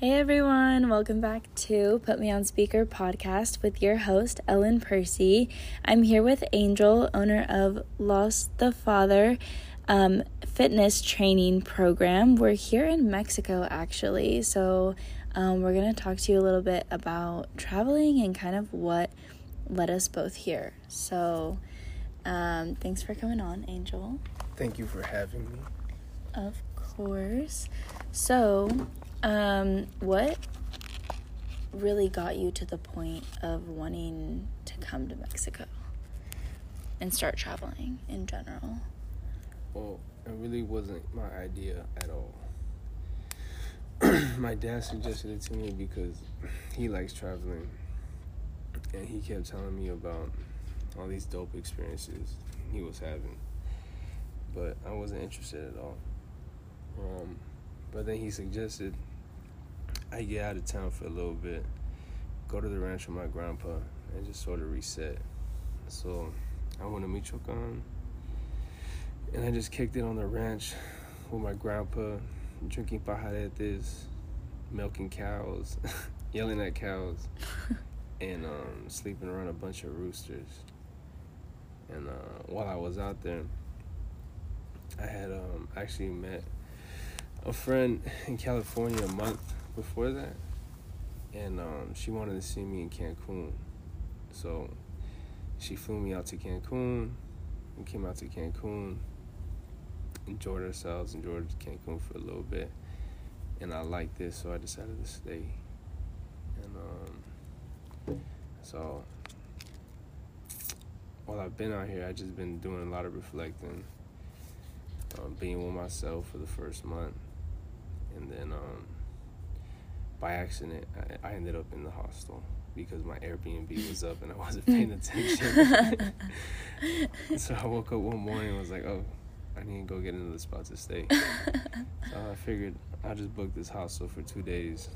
Hey everyone, welcome back to Put Me on Speaker podcast with your host, Ellen Percy. I'm here with Angel, owner of Los The Father um, fitness training program. We're here in Mexico actually, so um, we're going to talk to you a little bit about traveling and kind of what led us both here. So, um, thanks for coming on, Angel. Thank you for having me. Of course. So, um, what really got you to the point of wanting to come to Mexico and start traveling in general? Well, it really wasn't my idea at all. my dad suggested it to me because he likes traveling and he kept telling me about all these dope experiences he was having. But I wasn't interested at all. Um, but then he suggested I get out of town for a little bit, go to the ranch with my grandpa, and just sort of reset. So I went to Michoacan, and I just kicked it on the ranch with my grandpa, drinking pajaretes, milking cows, yelling at cows, and um, sleeping around a bunch of roosters. And uh, while I was out there, I had um, actually met a friend in California a month before that, and um, she wanted to see me in Cancun. So she flew me out to Cancun. We came out to Cancun, enjoyed ourselves, enjoyed Cancun for a little bit, and I liked this, so I decided to stay. And um, so while I've been out here, I've just been doing a lot of reflecting, um, being with myself for the first month, and then um, by accident, I, I ended up in the hostel because my Airbnb was up and I wasn't paying attention. so I woke up one morning and was like, oh, I need to go get another spot to stay. so I figured I'll just book this hostel for two days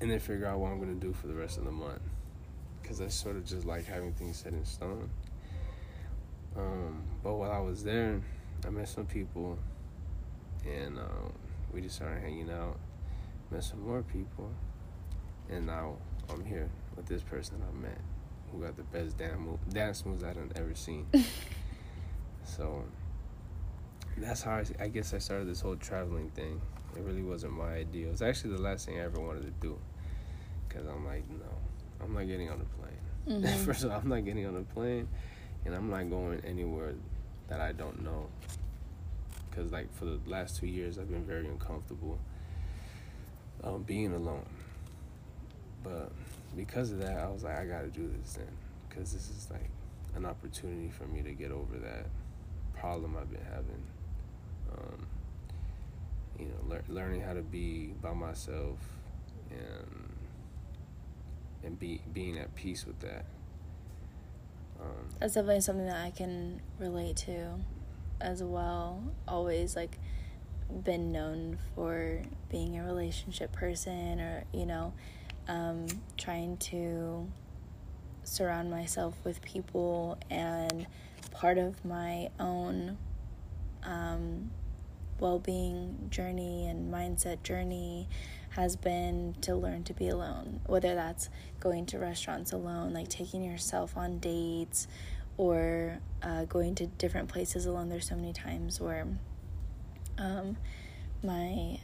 and then figure out what I'm going to do for the rest of the month. Because I sort of just like having things set in stone. Um, but while I was there, I met some people and um, we just started hanging out met some more people, and now I'm here with this person I met who got the best damn move, dance moves I've ever seen. so that's how I, I, guess I started this whole traveling thing. It really wasn't my idea. It was actually the last thing I ever wanted to do. Because I'm like, no, I'm not getting on a plane. Mm-hmm. First of all, I'm not getting on a plane, and I'm not going anywhere that I don't know. Because, like, for the last two years, I've been very uncomfortable um, being alone. But because of that, I was like, I got to do this then, because this is like an opportunity for me to get over that problem I've been having. Um, you know, le- learning how to be by myself and and be being at peace with that. Um, That's definitely something that I can relate to, as well. Always like been known for being a relationship person or, you know, um, trying to surround myself with people. And part of my own um, well being journey and mindset journey has been to learn to be alone, whether that's going to restaurants alone, like taking yourself on dates, or uh, going to different places alone. There's so many times where um, my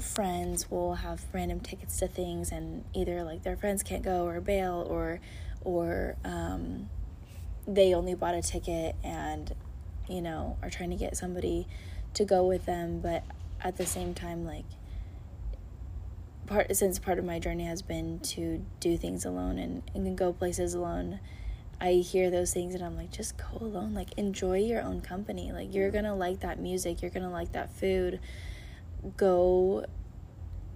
friends will have random tickets to things and either like their friends can't go or bail or or um, they only bought a ticket and you know are trying to get somebody to go with them. But at the same time like part since part of my journey has been to do things alone and, and go places alone I hear those things and I'm like, just go alone. Like, enjoy your own company. Like, you're gonna like that music. You're gonna like that food. Go.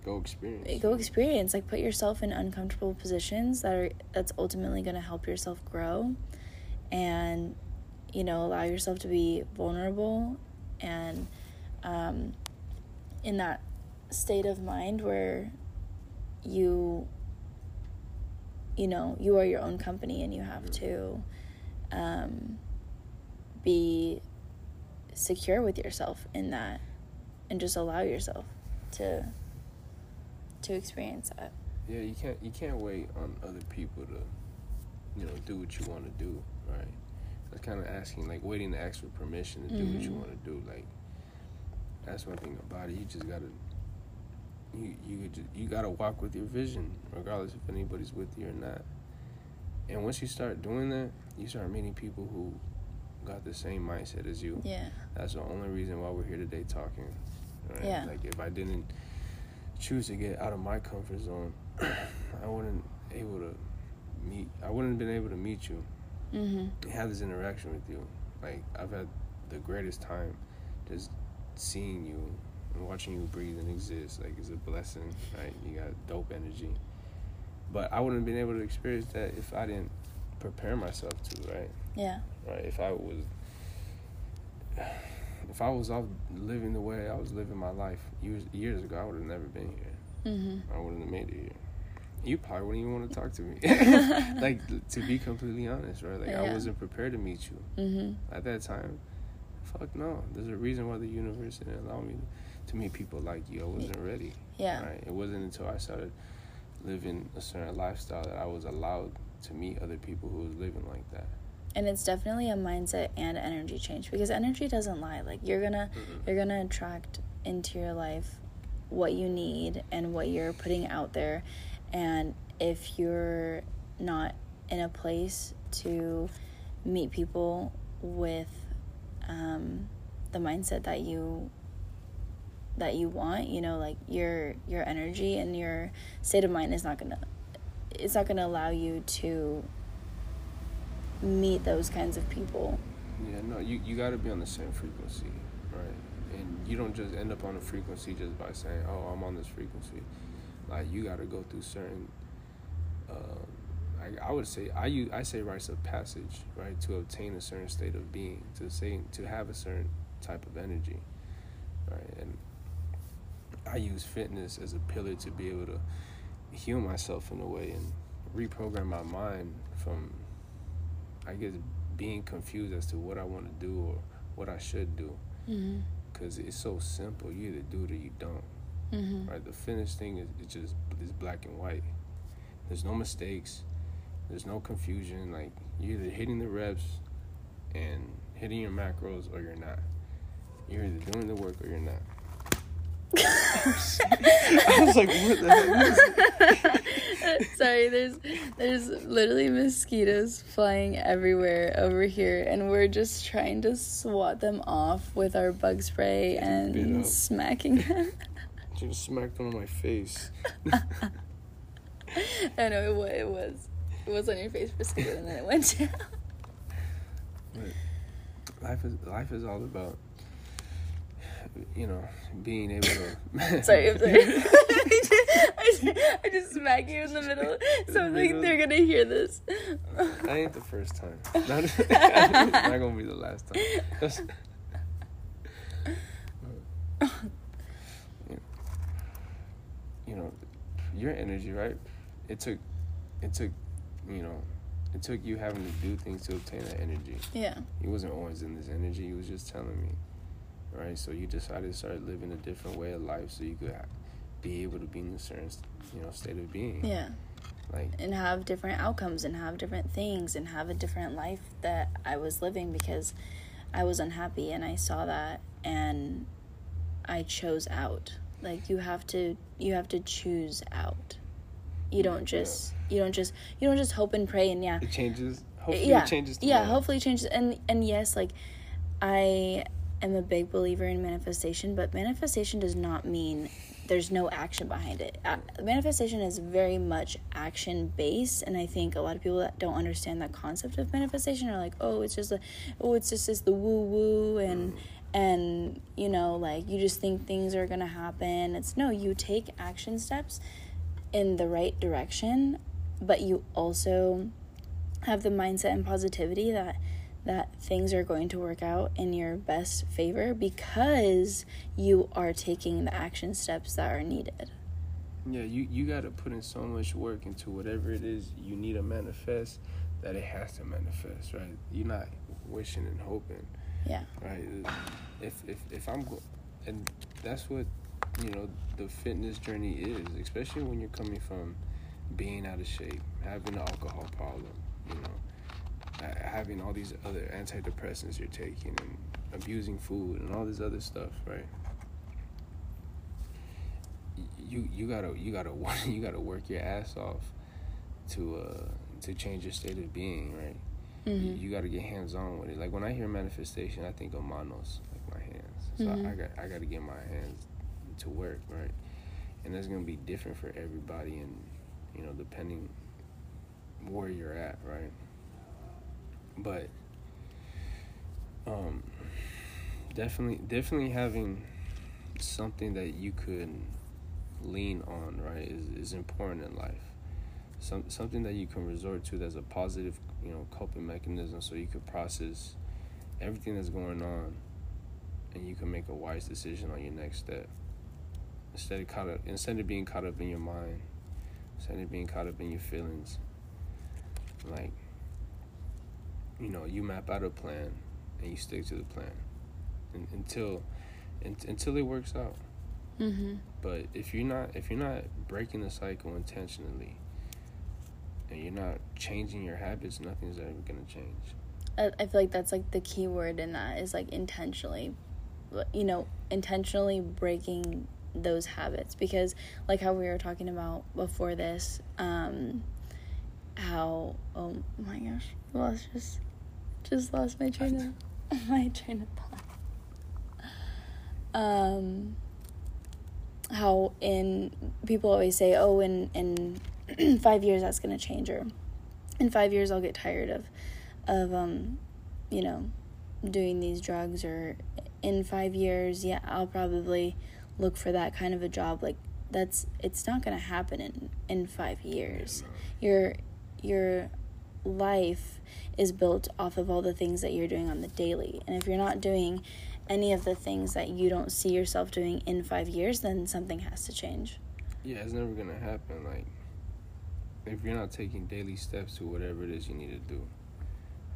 Go experience. Go experience. Like, put yourself in uncomfortable positions that are that's ultimately gonna help yourself grow, and you know allow yourself to be vulnerable, and um, in that state of mind where you you know, you are your own company and you have to um, be secure with yourself in that and just allow yourself to to experience that. Yeah, you can't you can't wait on other people to, you know, do what you want to do, right? That's kind of asking like waiting to ask for permission to do mm-hmm. what you mm-hmm. want to do. Like that's one thing about it. You just gotta you you just, you gotta walk with your vision, regardless if anybody's with you or not. And once you start doing that, you start meeting people who got the same mindset as you. Yeah. That's the only reason why we're here today talking. Right? Yeah. Like if I didn't choose to get out of my comfort zone, I wouldn't able to meet. I wouldn't have been able to meet you. Mm-hmm. Have this interaction with you. Like I've had the greatest time just seeing you and watching you breathe and exist. Like it's a blessing. Right? You got dope energy. But I wouldn't have been able to experience that if I didn't prepare myself to. Right? Yeah. Right. If I was if I was off living the way I was living my life years years ago, I would have never been here. Mm-hmm. I wouldn't have made it here. You probably wouldn't even want to talk to me. like to be completely honest, right? Like yeah. I wasn't prepared to meet you mm-hmm. at that time. Fuck no. There's a reason why the universe didn't allow me to meet people like you. I wasn't ready. Yeah. Right. It wasn't until I started living a certain lifestyle that I was allowed to meet other people who was living like that and it's definitely a mindset and energy change because energy doesn't lie like you're gonna mm-hmm. you're gonna attract into your life what you need and what you're putting out there and if you're not in a place to meet people with um, the mindset that you that you want you know like your your energy and your state of mind is not gonna it's not gonna allow you to meet those kinds of people. Yeah, no, you, you got to be on the same frequency, right? And you don't just end up on a frequency just by saying, oh, I'm on this frequency. Like, you got to go through certain, uh, I, I would say, I, use, I say rites of passage, right? To obtain a certain state of being, to say, to have a certain type of energy, right? And I use fitness as a pillar to be able to heal myself in a way and reprogram my mind from I guess being confused as to what I want to do or what I should do. Because mm-hmm. it's so simple. You either do it or you don't. Mm-hmm. Right? The fitness thing is it's just it's black and white. There's no mistakes. There's no confusion. Like you're either hitting the reps and hitting your macros or you're not. You're either doing the work or you're not. I was like, what the heck? Sorry, there's there's literally mosquitoes flying everywhere over here, and we're just trying to swat them off with our bug spray and smacking them. Just smacked them on my face. I know it, it was. It was on your face for a second, and then it went down. life is life is all about you know, being able to. sorry, I'm sorry. I, just, I, just, smack you in the middle, so I'm like they're gonna hear this. that ain't the first time. Not, not gonna be the last time. you know, your energy, right? It took, it took, you know, it took you having to do things to obtain that energy. Yeah. He wasn't always in this energy. He was just telling me right? So you decided to start living a different way of life so you could be able to be in a certain, you know, state of being. Yeah. Like and have different outcomes and have different things and have a different life that I was living because I was unhappy and I saw that and I chose out. Like you have to you have to choose out. You don't just yeah. you don't just you don't just hope and pray and yeah. It changes. Uh, hopefully yeah. it changes. Tomorrow. Yeah, hopefully it changes and and yes, like I am a big believer in manifestation, but manifestation does not mean there's no action behind it. Manifestation is very much action based, and I think a lot of people that don't understand that concept of manifestation are like, oh, it's just a, oh, it's just this the woo woo and mm. and you know like you just think things are gonna happen. It's no, you take action steps in the right direction, but you also have the mindset and positivity that that things are going to work out in your best favor because you are taking the action steps that are needed. Yeah, you, you got to put in so much work into whatever it is you need to manifest that it has to manifest, right? You're not wishing and hoping. Yeah. Right? If if if I'm go- and that's what you know the fitness journey is, especially when you're coming from being out of shape, having an alcohol problem, you know, having all these other antidepressants you're taking and abusing food and all this other stuff, right? You you gotta you gotta you gotta work your ass off to uh to change your state of being, right? Mm-hmm. You, you got to get hands on with it. Like when I hear manifestation, I think of manos, like my hands. So mm-hmm. I, I got I got to get my hands to work, right? And that's gonna be different for everybody, and you know, depending where you're at, right? But um, definitely, definitely having something that you could lean on, right, is is important in life. Some something that you can resort to that's a positive, you know, coping mechanism, so you could process everything that's going on, and you can make a wise decision on your next step instead of caught up instead of being caught up in your mind, instead of being caught up in your feelings. Like, you know, you map out a plan and you stick to the plan and, until in, until it works out. Mm-hmm. But if you're not if you're not breaking the cycle intentionally, and you're not changing your habits, nothing's ever gonna change. I, I feel like that's like the key word in that is like intentionally, you know, intentionally breaking those habits because like how we were talking about before this um how oh my gosh well it's just just lost my train of my train of thought. Um how in people always say oh in in five years that's gonna change or in five years i'll get tired of of um you know doing these drugs or in five years yeah i'll probably look for that kind of a job. Like that's it's not to happen in in 5 years. Your your life is built off of all the things that you're doing on the daily and if you're not doing any of the things that you don't see yourself doing in 5 years then something has to change yeah it's never going to happen like if you're not taking daily steps to whatever it is you need to do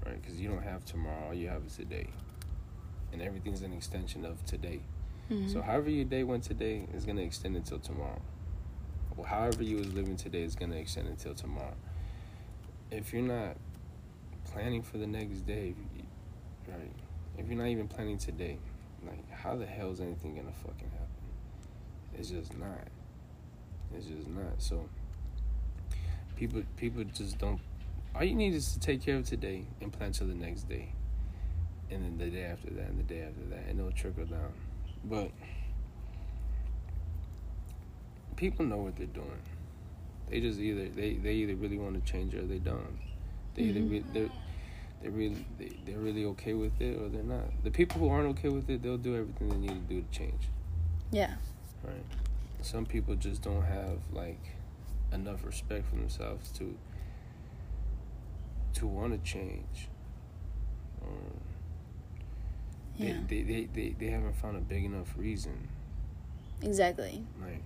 right because you don't have tomorrow all you have is today and everything's an extension of today Mm-hmm. So however your day went today is gonna extend until tomorrow. Or however you was living today is gonna extend until tomorrow. If you're not planning for the next day, right? If you're not even planning today, like how the hell is anything gonna fucking happen? It's just not. It's just not. So people people just don't all you need is to take care of today and plan for the next day. And then the day after that and the day after that and it'll trickle down. But people know what they're doing. They just either they, they either really want to change or they don't. They mm-hmm. either they're they're really they, they're really okay with it or they're not. The people who aren't okay with it, they'll do everything they need to do to change. Yeah. Right. Some people just don't have like enough respect for themselves to to want to change. Um, yeah. They, they, they, they haven't found a big enough reason. Exactly. Like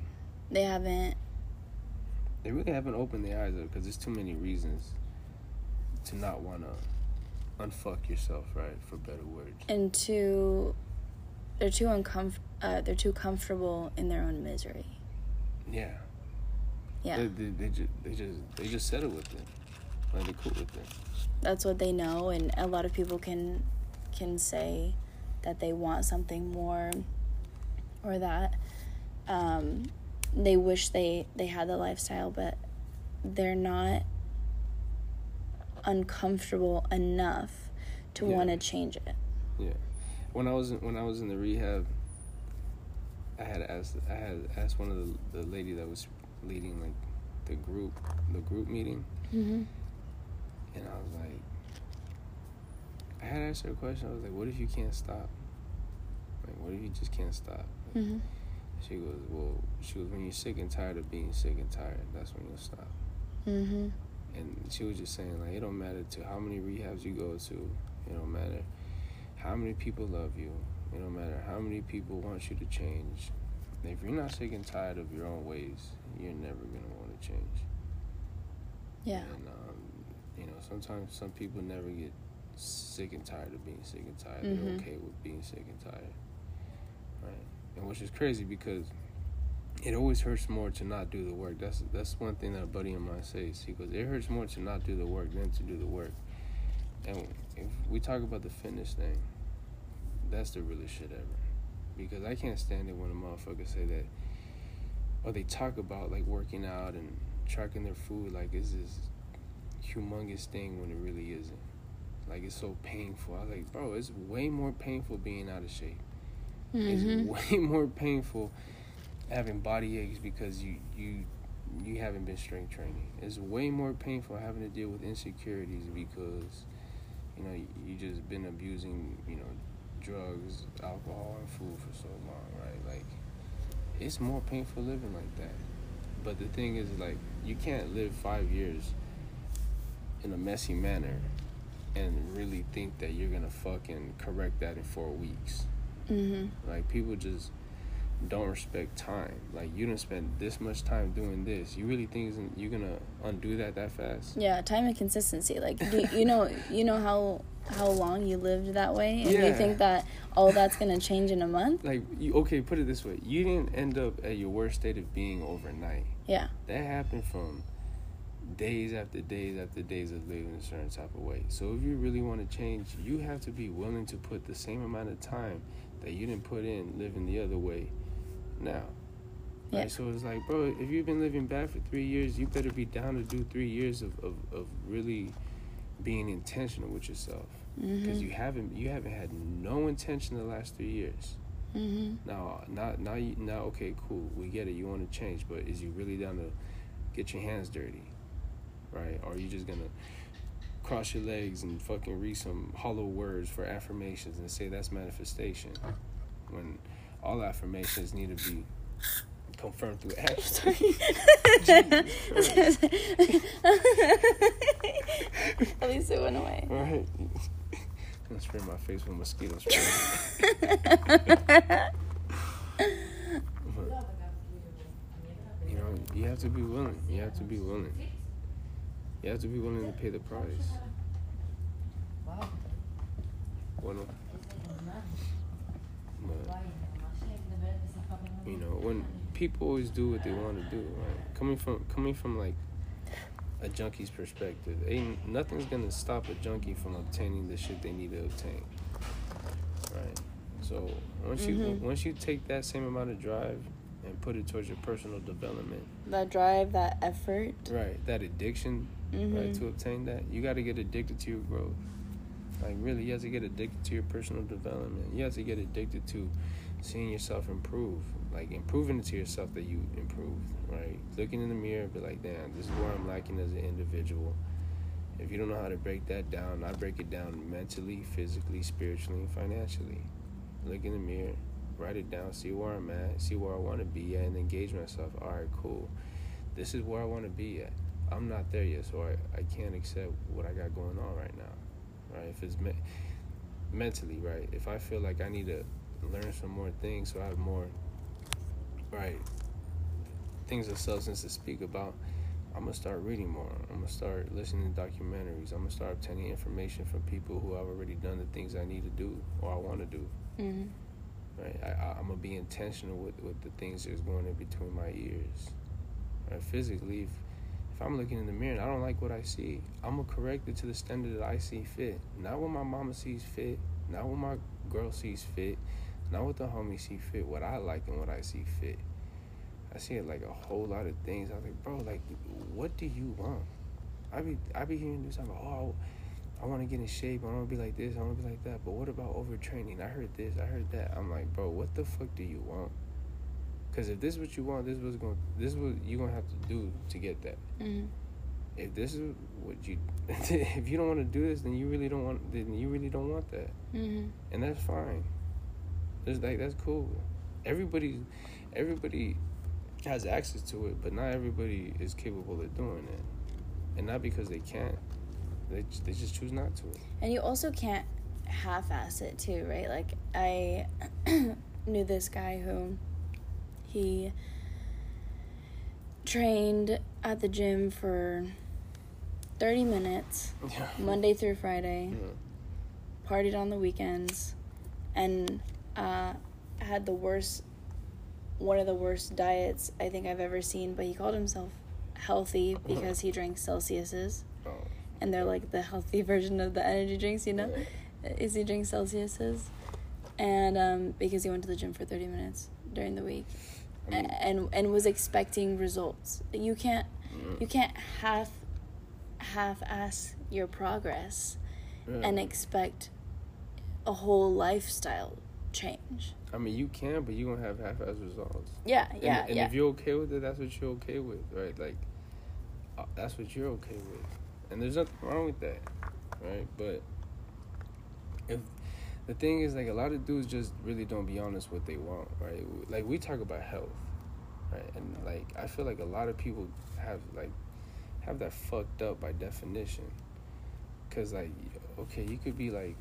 they haven't. They really haven't opened their eyes up because there's too many reasons to not want to unfuck yourself, right? For better words. And to, they're too uncomf- uh, They're too comfortable in their own misery. Yeah. Yeah. They, they, they just they just they just settle with it. Like they're cool with it. That's what they know, and a lot of people can can say that they want something more or that um, they wish they they had the lifestyle but they're not uncomfortable enough to yeah. want to change it yeah when i was in, when i was in the rehab i had asked i had asked one of the, the lady that was leading like the group the group meeting mm-hmm. and i was like I had asked her a question. I was like, "What if you can't stop? Like, what if you just can't stop?" Mm-hmm. She goes, "Well, she goes when you're sick and tired of being sick and tired, that's when you'll stop." Mm-hmm. And she was just saying like, it don't matter to how many rehabs you go to. It don't matter how many people love you. It don't matter how many people want you to change. If you're not sick and tired of your own ways, you're never gonna want to change. Yeah. And um, you know, sometimes some people never get sick and tired of being sick and tired. Mm-hmm. They're okay with being sick and tired? And which is crazy because it always hurts more to not do the work. That's that's one thing that a buddy of mine says. He goes, it hurts more to not do the work than to do the work. And if we talk about the fitness thing, that's the realest shit ever. Because I can't stand it when a motherfucker say that, or they talk about like working out and tracking their food like it's this humongous thing when it really isn't. Like it's so painful. I was like, bro, it's way more painful being out of shape. Mm-hmm. It's way more painful having body aches because you you you haven't been strength training. It's way more painful having to deal with insecurities because you know you, you just been abusing you know drugs, alcohol, and food for so long, right? Like it's more painful living like that. But the thing is, like, you can't live five years in a messy manner and really think that you're gonna fucking correct that in four weeks. Mm-hmm. Like people just don't respect time. Like you didn't spend this much time doing this. You really think you're gonna undo that that fast? Yeah, time and consistency. Like do, you know, you know how how long you lived that way, and yeah. you think that all that's gonna change in a month. Like you, okay, put it this way: you didn't end up at your worst state of being overnight. Yeah, that happened from days after days after days of living a certain type of way. So if you really want to change, you have to be willing to put the same amount of time that you didn't put in living the other way now. Yeah. Right? So it's like, bro, if you've been living bad for three years, you better be down to do three years of, of, of really being intentional with yourself. Because mm-hmm. you haven't you haven't had no intention the last three years. Mm-hmm. Now, not now, you, now, okay, cool, we get it. You want to change, but is you really down to get your hands dirty, right? Or are you just gonna cross your legs and fucking read some hollow words for affirmations and say that's manifestation? When all affirmations need to be confirmed through action. At least it went away. All right. I'm gonna spray my face with mosquito spray. you know, you have to be willing. You have to be willing. You have to be willing to pay the price. Bueno. But, you know, when people always do what they want to do, right? Coming from coming from like a junkie's perspective, ain't nothing's gonna stop a junkie from obtaining the shit they need to obtain, right? So once mm-hmm. you once you take that same amount of drive and put it towards your personal development, that drive, that effort, right? That addiction, mm-hmm. right? To obtain that, you got to get addicted to your growth. Like really, you have to get addicted to your personal development. You have to get addicted to seeing yourself improve like improving it to yourself that you improved, right? Looking in the mirror, be like, damn, this is where I'm lacking as an individual. If you don't know how to break that down, I break it down mentally, physically, spiritually, and financially. Look in the mirror, write it down, see where I'm at, see where I want to be at, and engage myself. All right, cool. This is where I want to be at. I'm not there yet, so I, I can't accept what I got going on right now, right? If it's me- mentally, right? If I feel like I need to learn some more things so I have more right things of substance to speak about, I'm gonna start reading more. I'm gonna start listening to documentaries. I'm gonna start obtaining information from people who have already done the things I need to do or I want to do. Mm-hmm. Right, I, am gonna be intentional with, with the things that's going in between my ears. Right, physically, if, if I'm looking in the mirror and I don't like what I see, I'm gonna correct it to the standard that I see fit. Not what my mama sees fit, not what my girl sees fit, not what the homie see fit, what I like and what I see fit. I see it like a whole lot of things. I was like, bro, like, what do you want? I be I be hearing this. I'm like, oh, I want to get in shape. I want to be like this. I want to be like that. But what about overtraining? I heard this. I heard that. I'm like, bro, what the fuck do you want? Because if this is what you want, this is what's going. This is what you're gonna have to do to get that. Mm-hmm. If this is what you, if you don't want to do this, then you really don't want. Then you really don't want that. Mm-hmm. And that's fine. It's like that's cool. Everybody, everybody has access to it, but not everybody is capable of doing it, and not because they can't. They they just choose not to. And you also can't half-ass it too, right? Like I knew this guy who he trained at the gym for 30 minutes yeah. Monday through Friday. Yeah. Partied on the weekends and uh, had the worst one of the worst diets I think I've ever seen, but he called himself healthy because he drank Celsius's. Oh. And they're like the healthy version of the energy drinks, you know? Is he drink Celsius's? And um, because he went to the gym for 30 minutes during the week. I mean- and and was expecting results. You can't Mm. you can't half half ass your progress Yeah. and expect a whole lifestyle change. I mean, you can, but you're gonna have half-ass results. Yeah, And, yeah, and yeah. if you're okay with it, that's what you're okay with, right? Like, uh, that's what you're okay with, and there's nothing wrong with that, right? But the thing is, like, a lot of dudes just really don't be honest what they want, right? Like, we talk about health, right? And like, I feel like a lot of people have like have that fucked up by definition, cause like, okay, you could be like.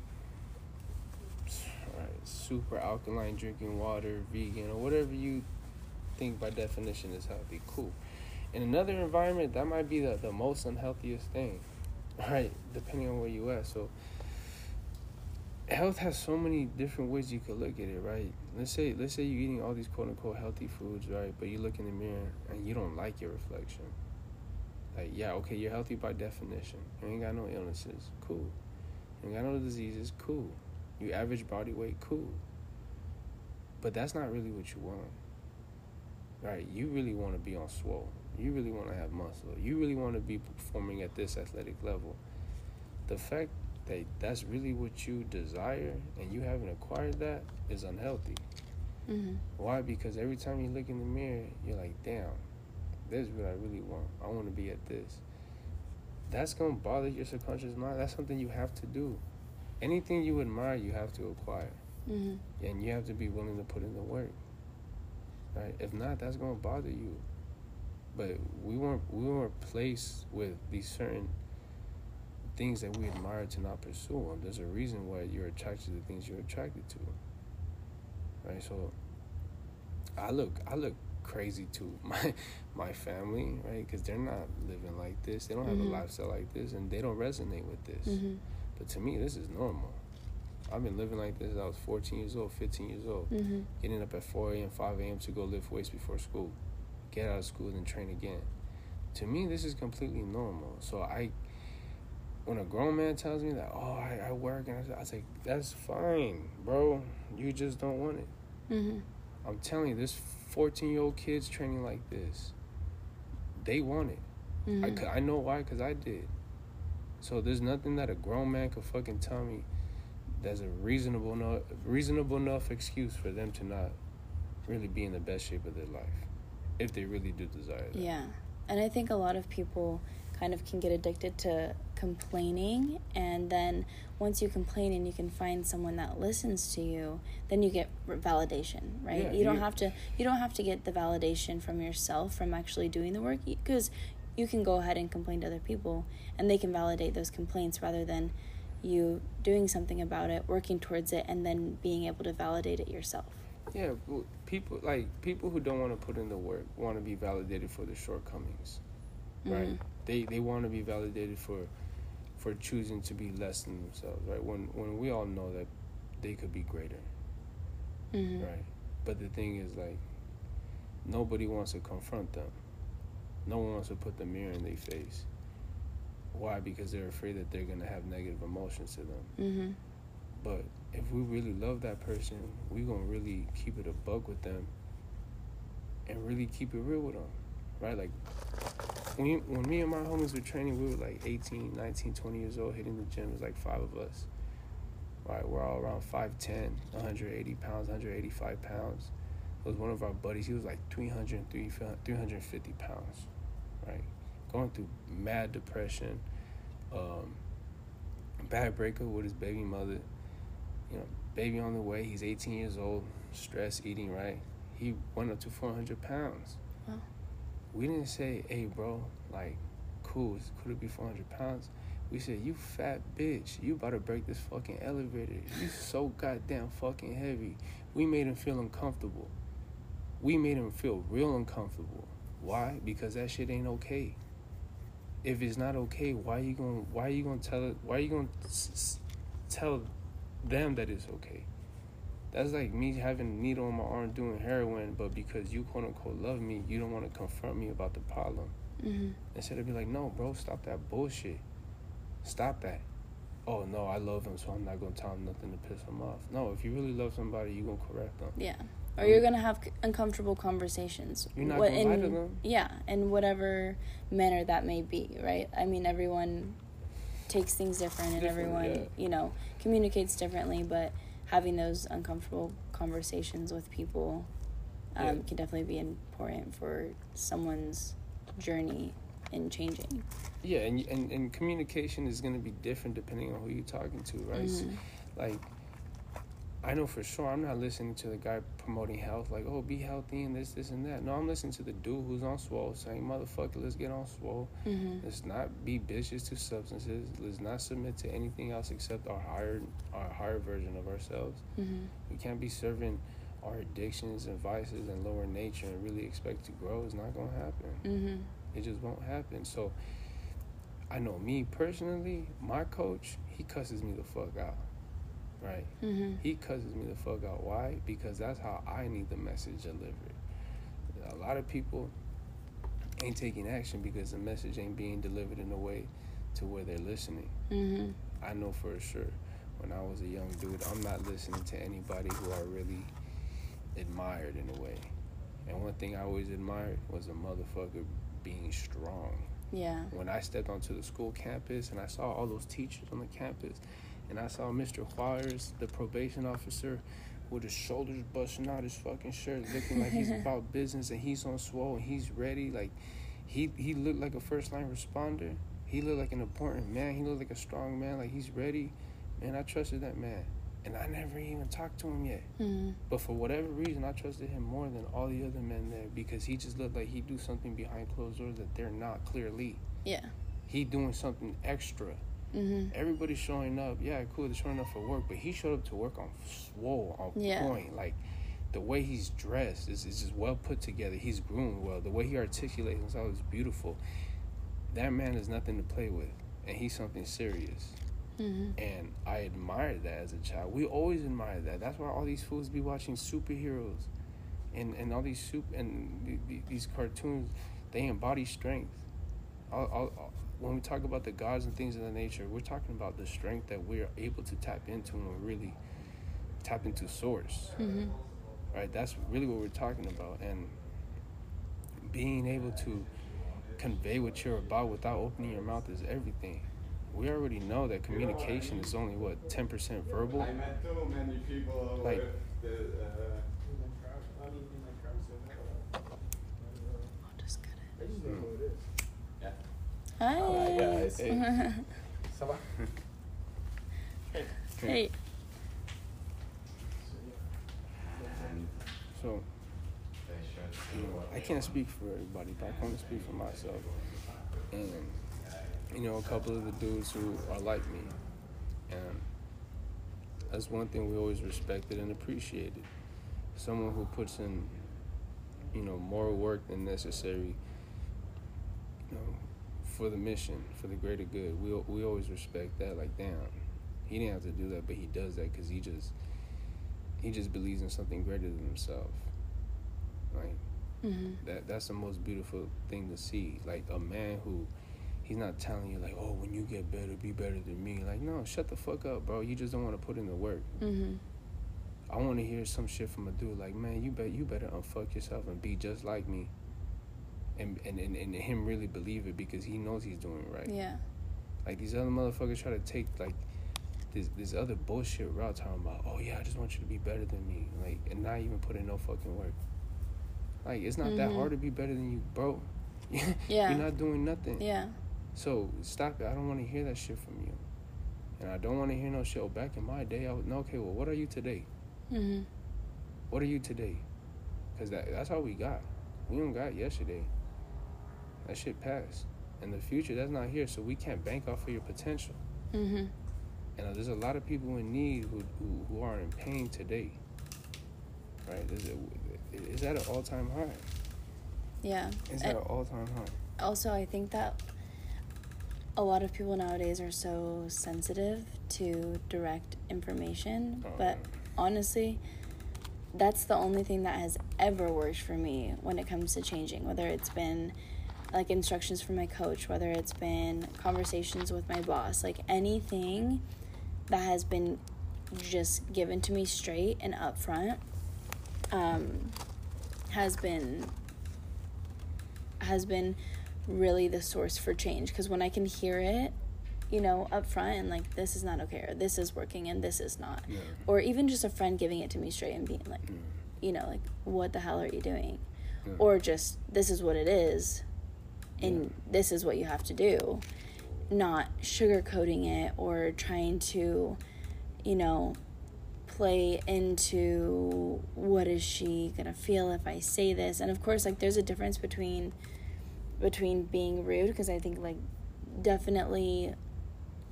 Right, super alkaline drinking water, vegan, or whatever you think by definition is healthy. Cool. In another environment, that might be the, the most unhealthiest thing, right? Depending on where you at. So, health has so many different ways you could look at it, right? Let's say let's say you're eating all these quote unquote healthy foods, right? But you look in the mirror and you don't like your reflection. Like, yeah, okay, you're healthy by definition. You ain't got no illnesses, cool. You ain't got no diseases, cool. You average body weight, cool. But that's not really what you want. Right? You really want to be on swole. You really want to have muscle. You really want to be performing at this athletic level. The fact that that's really what you desire and you haven't acquired that is unhealthy. hmm Why? Because every time you look in the mirror, you're like, damn, this is what I really want. I want to be at this. That's going to bother your subconscious mind. That's something you have to do. Anything you admire, you have to acquire. hmm And you have to be willing to put in the work. Right? If not, that's going to bother you. But we weren't we weren't placed with these certain things that we admire to not pursue them. There's a reason why you're attracted to the things you're attracted to. Right? So I look I look crazy to my my family, right? Because they're not living like this. They don't have Mhm. a lifestyle like this, and they don't resonate with this. hmm But to me, this is normal. I've been living like this since I was 14 years old, 15 years old. hmm Getting up at 4 a.m., 5 a.m. to go lift weights before school. Get out of school and train again. To me, this is completely normal. So I, when a grown man tells me that, oh, I, I work, and I, I say, that's fine, bro. You just don't want it. hmm I'm telling you, this 14 year old kids training like this, they want it. hmm I, I know why, because I did. So there's nothing that a grown man could fucking tell me that's a reasonable enough, reasonable enough excuse for them to not really be in the best shape of their life, if they really do desire that. Yeah. And I think a lot of people kind of can get addicted to complaining and then once you complain and you can find someone that listens to you, then you get validation, right? Yeah, you don't have to you don't have to get the validation from yourself from actually doing the work because you can go ahead and complain to other people and they can validate those complaints rather than you doing something about it, working towards it and then being able to validate it yourself. Yeah, people like people who don't want to put in the work want to be validated for their shortcomings, right? Mhm. They they want to be validated for for choosing to be less than themselves, right? When when we all know that they could be greater. Mhm. Right. But the thing is, like, nobody wants to confront them. No one wants to put the mirror in their face. Why? Because they're afraid that they're to have negative emotions to them. Mhm. But if we really love that person, we to really keep it a buck with them and really keep it real with them. Right? Like, when, when me and my homies were training, we were like 18, 19, 20 years old, hitting the gym. It was like five of us. Right, we're all around 5'10, 180 pounds, 185 pounds. It was one of our buddies. He was like 300, 350 pounds, right? Going through mad depression, um, bad breakup with his baby mother. You know, baby on the way. He's 18 years old, stress eating, right? He went up to 400 pounds. We didn't say, hey, bro, like, cool, could it be 400 pounds? We said, you fat bitch, you about to break this fucking elevator. You so goddamn fucking heavy. We made him feel uncomfortable. We made him feel real uncomfortable. Why? Because that shit ain't okay. If it's not okay, why you gonna why you gonna tell it? Why you gonna s- s- tell them that it's okay? That's like me having a needle on my arm doing heroin, but because you quote unquote love me, you don't want to confront me about the problem. Mm-hmm. Instead of be like, no, bro, stop that bullshit. Stop that. Oh no, I love him, so I'm not gonna tell him nothing to piss him off. No, if you really love somebody, you gonna correct them. Yeah. Or you're gonna have uncomfortable conversations. You're not What- gonna lie to them. Yeah, in whatever manner that may be, right? I mean, everyone takes things different, and Different, everyone, yeah. you know, communicates differently. But having those uncomfortable conversations with people um, Yeah. can definitely be important for someone's journey in changing. Yeah, and, and and communication is gonna be different depending on who you're talking to, right? So, Mhm. like, I know for sure I'm not listening to the guy promoting health, like, oh, be healthy and this, this, and that. No, I'm listening to the dude who's on swole saying, motherfucker, let's get on swole. Mhm. Let's not be bitches to substances. Let's not submit to anything else except our higher, our higher version of ourselves. Mhm. We can't be serving our addictions and vices and lower nature and really expect to grow. It's not gonna happen. Mhm. It just won't happen. So I know me personally, my coach, he cusses me the fuck out. Right? Mhm. He cusses me the fuck out. Why? Because that's how I need the message delivered. A lot of people ain't taking action because the message ain't being delivered in a way to where they're listening. Mhm. I know for sure when I was a young dude, I'm not listening to anybody who I really admired in a way. And one thing I always admired was a motherfucker being strong. Yeah. When I stepped onto the school campus and I saw all those teachers on the campus, and I saw Mr. Juarez, the probation officer, with his shoulders busting out his fucking shirt, looking like he's about business and he's on swole and he's ready. Like he he looked like a first line responder. He looked like an important man. He looked like a strong man. Like he's ready. Man, I trusted that man, and I never even talked to him yet. Mhm. But for whatever reason, I trusted him more than all the other men there because he just looked like he'd do something behind closed doors that they're not clearly. Yeah. He doing something extra. Mhm. Everybody's showing up. Yeah, cool. They're showing up for work, but he showed up to work on swole, on Yeah. point. Like the way he's dressed is, is just well put together. He's groomed well. The way he articulates himself is beautiful. That man is nothing to play with, and he's something serious. Mhm. And I admired that as a child. We always admired that. That's why all these fools be watching superheroes, and and all these soup and the- the- these cartoons, they embody strength. All, all, all- when we talk about the gods and things of the nature, we're talking about the strength that we're able to tap into when we really tap into source. Mhm. Right? That's really what we're talking about, and being able to convey what you're about without opening your mouth is everything. We already know that communication is only what ten percent verbal. I met too many people Like- with the, uh, I'll just cut it. I just don't know who it is. Hi. Hi, guys. Hey. Ça va? hey. So, you know, I can't speak for everybody, but I can only speak for myself. And, you know, a couple of the dudes who are like me. And that's one thing we always respected and appreciated. Someone who puts in, you know, more work than necessary, you know, for the mission, for the greater good. We, we always respect that. Like, damn, he didn't have to do that, but he does that because he just he just believes in something greater than himself. Like Mhm. that that's the most beautiful thing to see. Like a man who he's not telling you like, oh, when you get better, be better than me. Like, no, shut the fuck up, bro. You just don't want to put in the work. Mhm. I want to hear some shit from a dude like, man, you bet you better unfuck yourself and be just like me. And and, and, and him really believe it because he knows he's doing right. Yeah. Like these other motherfuckers try to take like this this other bullshit route talking about, oh yeah, I just want you to be better than me, like, and not even put in no fucking work. Like it's not that Mhm. hard to be better than you, bro. Yeah. You're not doing nothing. Yeah. So stop it. I don't want to hear that shit from you, and I don't want to hear no shit. Oh, back in my day, I would no. Okay, well, what are you today? Mm-hmm. What are you today? Cause that that's all we got. We don't got yesterday. That shit passed. In the future, that's not here, so we can't bank off of your potential. Mhm. And there's a lot of people in need who, who, who are in pain today. Right? Is, it, is that an all time high? Yeah. Is that And an all time high? also, I think that a lot of people nowadays are so sensitive to direct information, Oh, but honestly, that's the only thing that has ever worked for me when it comes to changing, whether it's been like instructions from my coach, whether it's been conversations with my boss, like anything that has been just given to me straight and upfront um, has been has been really the source for change because when I can hear it, you know, up front and like this is not okay or this is working and this is not. Yeah. Or even just a friend giving it to me straight and being like, you know, like what the hell are you doing? Yeah. Or just this is what it is and this is what you have to do. Not sugarcoating it or trying to, you know, play into what is she gonna feel if I say this. And of course, like there's a difference between between being rude because I think like definitely,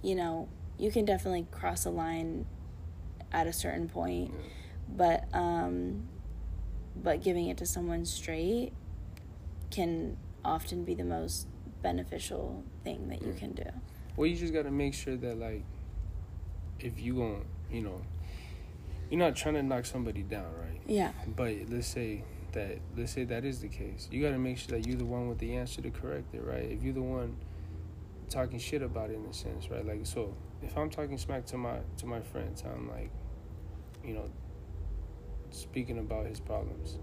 you know, you can definitely cross a line at a certain point, Yeah. but um, but giving it to someone straight can often be the most beneficial thing that you Mm. can do. Well, you just got to make sure that like, if you gon' you know, you're not trying to knock somebody down, right? Yeah. But let's say that let's say that is the case. You got to make sure that you're the one with the answer to correct it, right? If you're the one talking shit about it in a sense, right? Like so, if I'm talking smack to my to my friends, I'm like, you know, speaking about his problems.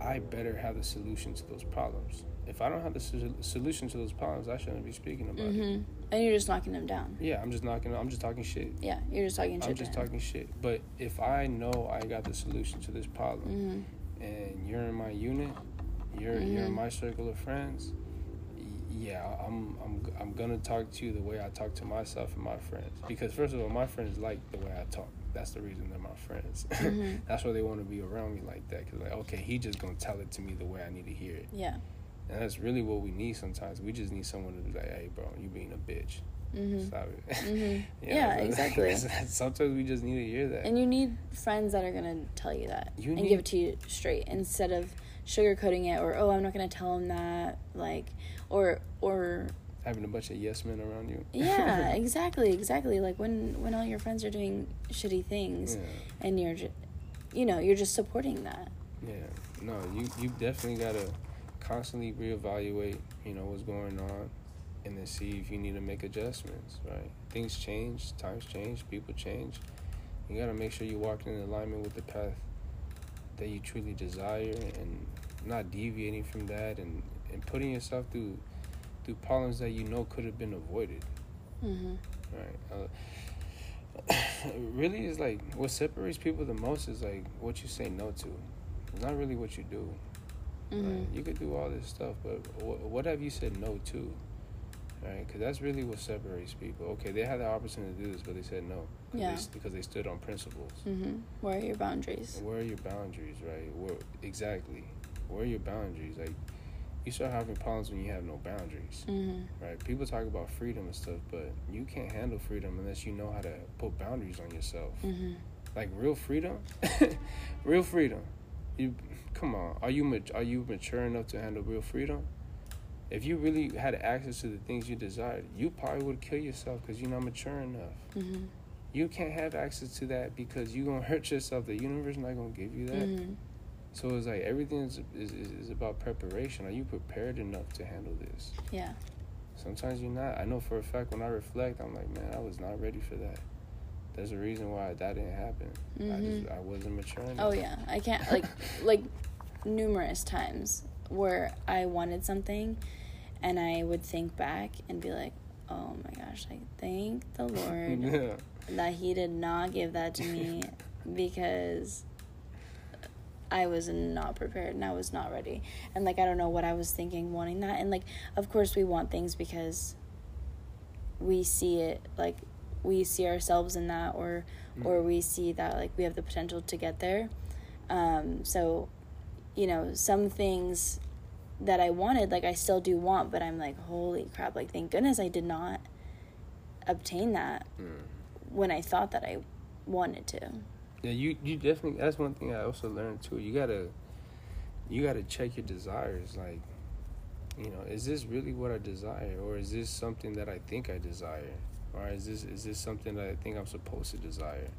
I better have the solution to those problems. If I don't have the sol- solution to those problems, I shouldn't be speaking about it. hmm And you're just knocking them down. Yeah, I'm just knocking. I'm just talking shit. Yeah, you're just talking shit. I'm just talking shit. But if I know I got the solution to this problem, Mhm. and you're in my unit, you're you're in Mhm. my circle of friends, yeah, I'm I'm I'm gonna talk to you the way I talk to myself and my friends. Because first of all, my friends like the way I talk. That's the reason they're my friends. Mhm. That's why they want to be around me like that. Cause like, okay, he just gonna tell it to me the way I need to hear it. Yeah. And that's really what we need sometimes. We just need someone to be like, hey, bro, you being a bitch. Mhm. Stop it. Mhm. Yeah, so- exactly. sometimes we just need to hear that. And you need friends that are gonna tell you that You and need- give it to you straight instead of sugarcoating it or oh I'm not gonna tell him that like or or Having a bunch of yes men around you. yeah exactly exactly like when when all your friends are doing shitty things Yeah. and you're just you know you're just supporting that Yeah, no, you you definitely gotta constantly reevaluate, you know, what's going on, and then see if you need to make adjustments. Right? Things change, times change, people change. You gotta make sure you're walking in alignment with the path that you truly desire, and not deviating from that, and and putting yourself through through problems that you know could have been avoided. mm-hmm. Right. Uh, really, is like what separates people the most is like what you say no to. It's not really what you do. Mm-hmm. Right? You could do all this stuff, but what, what have you said no to? Right? Because that's really what separates people. Okay, they had the opportunity to do this, but they said no. Yeah. They, because they stood on principles. Mm-hmm. where are your boundaries where are your boundaries, right? Where exactly? Where are your boundaries? Like, you start having problems when you have no boundaries. mm-hmm. Right. People talk about freedom and stuff, but you can't handle freedom unless you know how to put boundaries on yourself. Mm-hmm. Like real freedom, real freedom. You come on. Are you mat- are you mature enough to handle real freedom? If you really had access to the things you desired, you probably would kill yourself because you're not mature enough. Mm-hmm. You can't have access to that because you're gonna hurt yourself. The universe is not gonna give you that. Mm-hmm. So it's like everything is, is is about preparation. Are you prepared enough to handle this? yeah Sometimes you're not. I know for a fact when I reflect, I'm like, man, I was not ready for that. There's a reason why that didn't happen. I Mhm. just I wasn't mature enough. Oh yeah, I can't like like numerous times where I wanted something and I would think back and be like, "Oh my gosh, like thank the Lord yeah. that he did not give that to me because I was not prepared and I was not ready. And like I don't know what I was thinking wanting that. And like of course we want things because we see it like we see ourselves in that or or we see that like we have the potential to get there. Um so you know, some things that I wanted like I still do want, but I'm like holy crap, like thank goodness I did not obtain that Mm. when I thought that I wanted to. Yeah, you you definitely. That's one thing I also learned too. You gotta you gotta check your desires. Like, you know, is this really what I desire, or is this something that I think I desire, or is this is this something that I think I'm supposed to desire,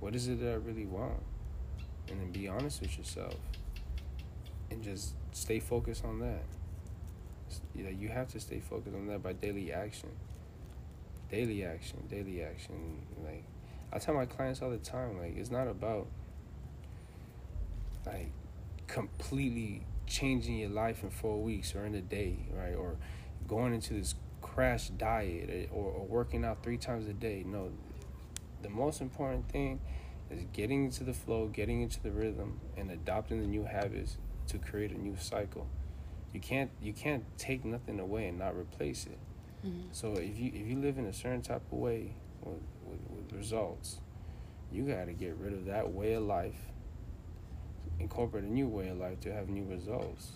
what is it that I really want? And then be honest with yourself. And just stay focused on that. You know, you have to stay focused on that by daily action. Daily action, daily action. Like I tell my clients all the time, like it's not about like completely changing your life in four weeks or in a day, right? Or going into this crash diet eh, or, or working out three times a day. No, the most important thing is getting into the flow, getting into the rhythm, and adopting the new habits to create a new cycle. You can't you can't take nothing away and not replace it. Mm-hmm. So if you if you live in a certain type of way with, with, with results, you got to get rid of that way of life, incorporate a new way of life to have new results.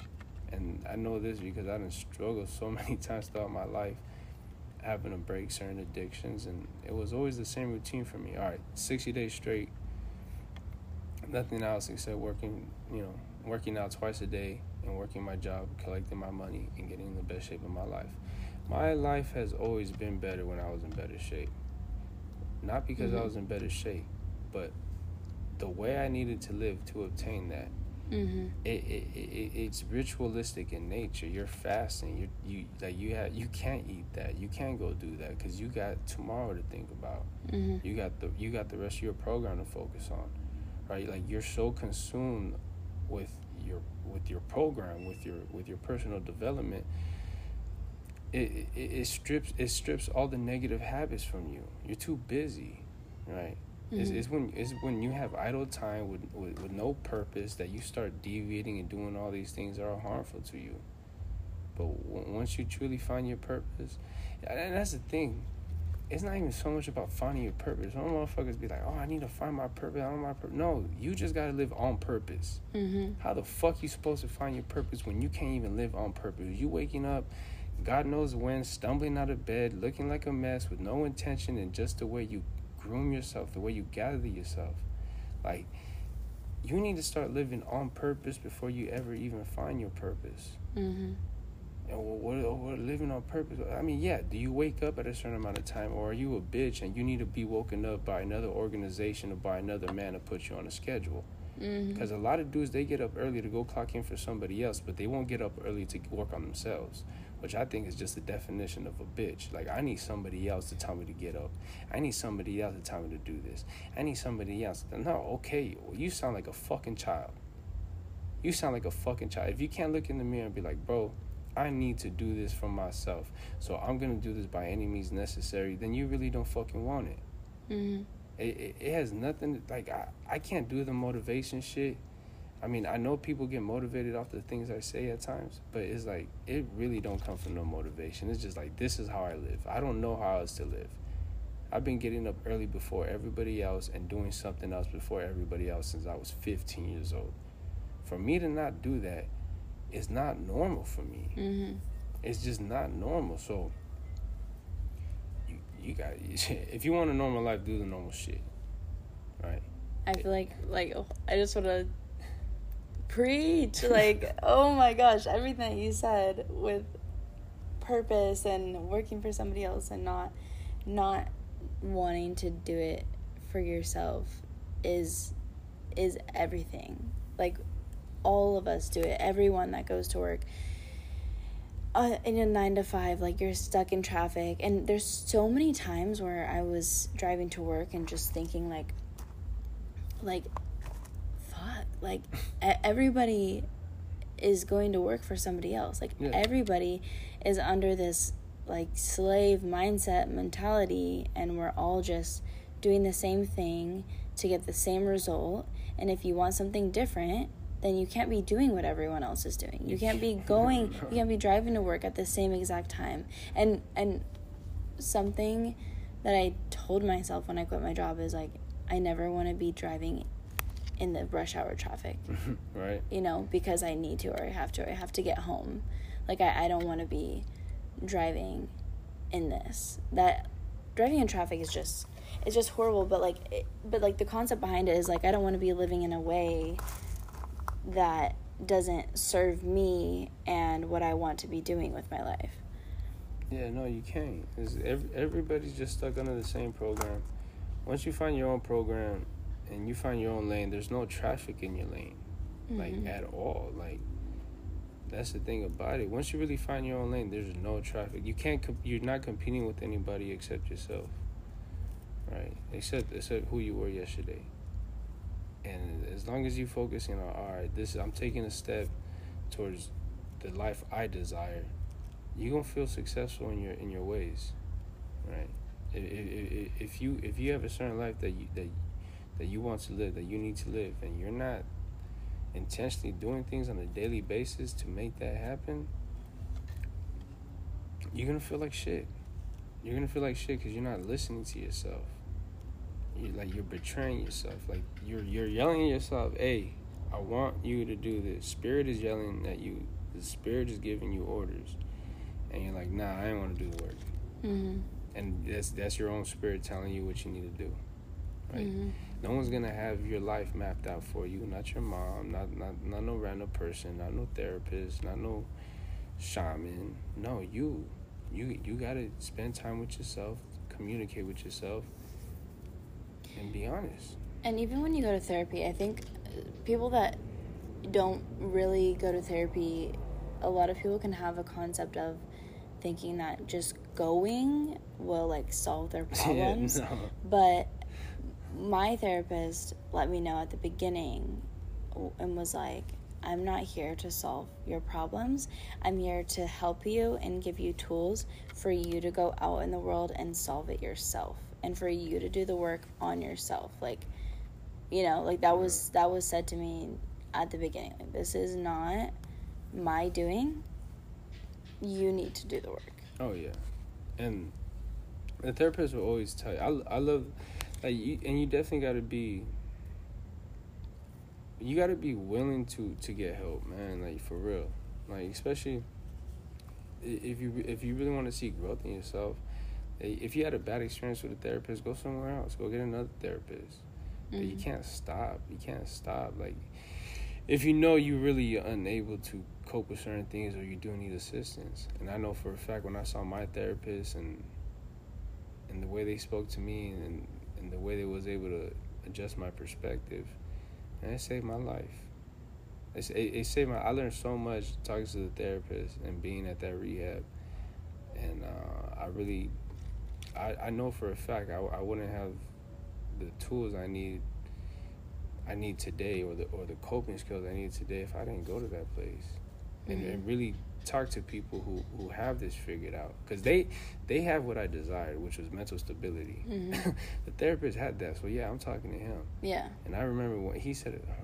And I know this because I didn't struggle so many times throughout my life having to break certain addictions and it was always the same routine for me. All right, 60 days straight, nothing else except working, you know, working out twice a day and working my job, collecting my money and getting in the best shape of my life. My life has always been better when I was in better shape. Not because mm-hmm. I was in better shape, but the way I needed to live to obtain that Mm-hmm. It, it, it, it's ritualistic in nature. You're fasting. You you like you have you can't eat that. You can't go do that because you got tomorrow to think about. Mm-hmm. You got the you got the rest of your program to focus on, right? Like you're so consumed with your with your program with your with your personal development. It, it, it strips it strips all the negative habits from you. You're too busy, right? Mm-hmm. It's, it's when it's when you have idle time with, with, with no purpose that you start deviating and doing all these things that are harmful to you. But w- once you truly find your purpose, and that's the thing, it's not even so much about finding your purpose. Some motherfuckers be like, "Oh, I need to find my purpose. I my purpose." No, you just gotta live on purpose. Mm-hmm. How the fuck you supposed to find your purpose when you can't even live on purpose? You waking up, God knows when, stumbling out of bed, looking like a mess with no intention and just the way you groom yourself, the way you gather yourself. Like, you need to start living on purpose before you ever even find your purpose. Mm-hmm. What, what living on purpose? I mean, yeah. Do you wake up at a certain amount of time, or are you a bitch and you need to be woken up by another organization or by another man to put you on a schedule? Because mm-hmm. a lot of dudes they get up early to go clock in for somebody else, but they won't get up early to work on themselves which I think is just the definition of a bitch. Like I need somebody else to tell me to get up. I need somebody else to tell me to do this. I need somebody else. To, no, okay, you sound like a fucking child. You sound like a fucking child. If you can't look in the mirror and be like, bro, I need to do this for myself, so I'm gonna do this by any means necessary, then you really don't fucking want it. Mm-hmm. It, it, it has nothing like I, I can't do the motivation shit I mean, I know people get motivated off the things I say at times, but it's like it really don't come from no motivation. It's just like this is how I live. I don't know how else to live. I've been getting up early before everybody else and doing something else before everybody else since I was 15 years old. For me to not do that is not normal for me. Mm-hmm. It's just not normal. So you you got if you want a normal life, do the normal shit, right? I feel like like I just want to preach like oh my gosh everything that you said with purpose and working for somebody else and not not wanting to do it for yourself is is everything like all of us do it everyone that goes to work uh, in a nine to five like you're stuck in traffic and there's so many times where i was driving to work and just thinking like like fuck, like everybody is going to work for somebody else. Like yeah. everybody is under this like slave mindset mentality and we're all just doing the same thing to get the same result. And if you want something different, then you can't be doing what everyone else is doing. You can't be going you can't be driving to work at the same exact time. And and something that I told myself when I quit my job is like I never want to be driving in the rush hour traffic. right. You know, because I need to or I have to or I have to get home. Like I, I don't want to be driving in this. That driving in traffic is just it's just horrible, but like it, but like the concept behind it is like I don't want to be living in a way that doesn't serve me and what I want to be doing with my life. Yeah, no, you can't. Cause every, everybody's just stuck under the same program. Once you find your own program, and you find your own lane, there's no traffic in your lane, like Mhm. at all. Like that's the thing about it. Once you really find your own lane, there's no traffic. You can't. Com- you're not competing with anybody except yourself, right? Except except who you were yesterday. And as long as you focusing on, all right, this I'm taking a step towards the life I desire, you're gonna feel successful in your in your ways, right? If, if, if you if you have a certain life that you that that you want to live, that you need to live, and you're not intentionally doing things on a daily basis to make that happen, you're gonna feel like shit. You're gonna feel like shit because you're not listening to yourself. You like you're betraying yourself. Like you're you're yelling at yourself, "Hey, I want you to do this." Spirit is yelling at you. The spirit is giving you orders, and you're like, "Nah, I don't want to do the work." Mhm. And that's that's your own spirit telling you what you need to do. Right? Mhm. No one's gonna have your life mapped out for you. Not your mom. Not not not no random person. Not no therapist. Not no shaman. No, you. You you gotta spend time with yourself. Communicate with yourself. And be honest. And even when you go to therapy, I think uh, people that don't really go to therapy, a lot of people can have a concept of thinking that just going will like solve their problems. no. But my therapist let me know at the beginning and was like, I'm not here to solve your problems. I'm here to help you and give you tools for you to go out in the world and solve it yourself and for you to do the work on yourself. Like, you know, like that was that was said to me at the beginning. Like this is not my doing. You need to do the work. Oh yeah, and the therapist will always tell you. I, I love like you, and you definitely got to be. You got to be willing to to get help, man. Like for real, like especially if you if you really want to see growth in yourself. If you had a bad experience with a therapist, go somewhere else. Go get another therapist. But you can't stop. You can't stop. Like, if you know you really unable to cope with certain things or you do need assistance, and I know for a fact when I saw my therapist and and the way they spoke to me and and the way they was able to adjust my perspective, and it saved my life. It, it, it saved my. I learned so much talking to the therapist and being at that rehab, and uh, I really, I I know for a fact I I wouldn't have the tools I need I need today or the or the coping skills I need today if I didn't go to that place and, Mhm. and really talk to people who, who have this figured out because they they have what I desired which was mental stability Mhm. the therapist had that so yeah I'm talking to him Yeah. and I remember when he said it uh,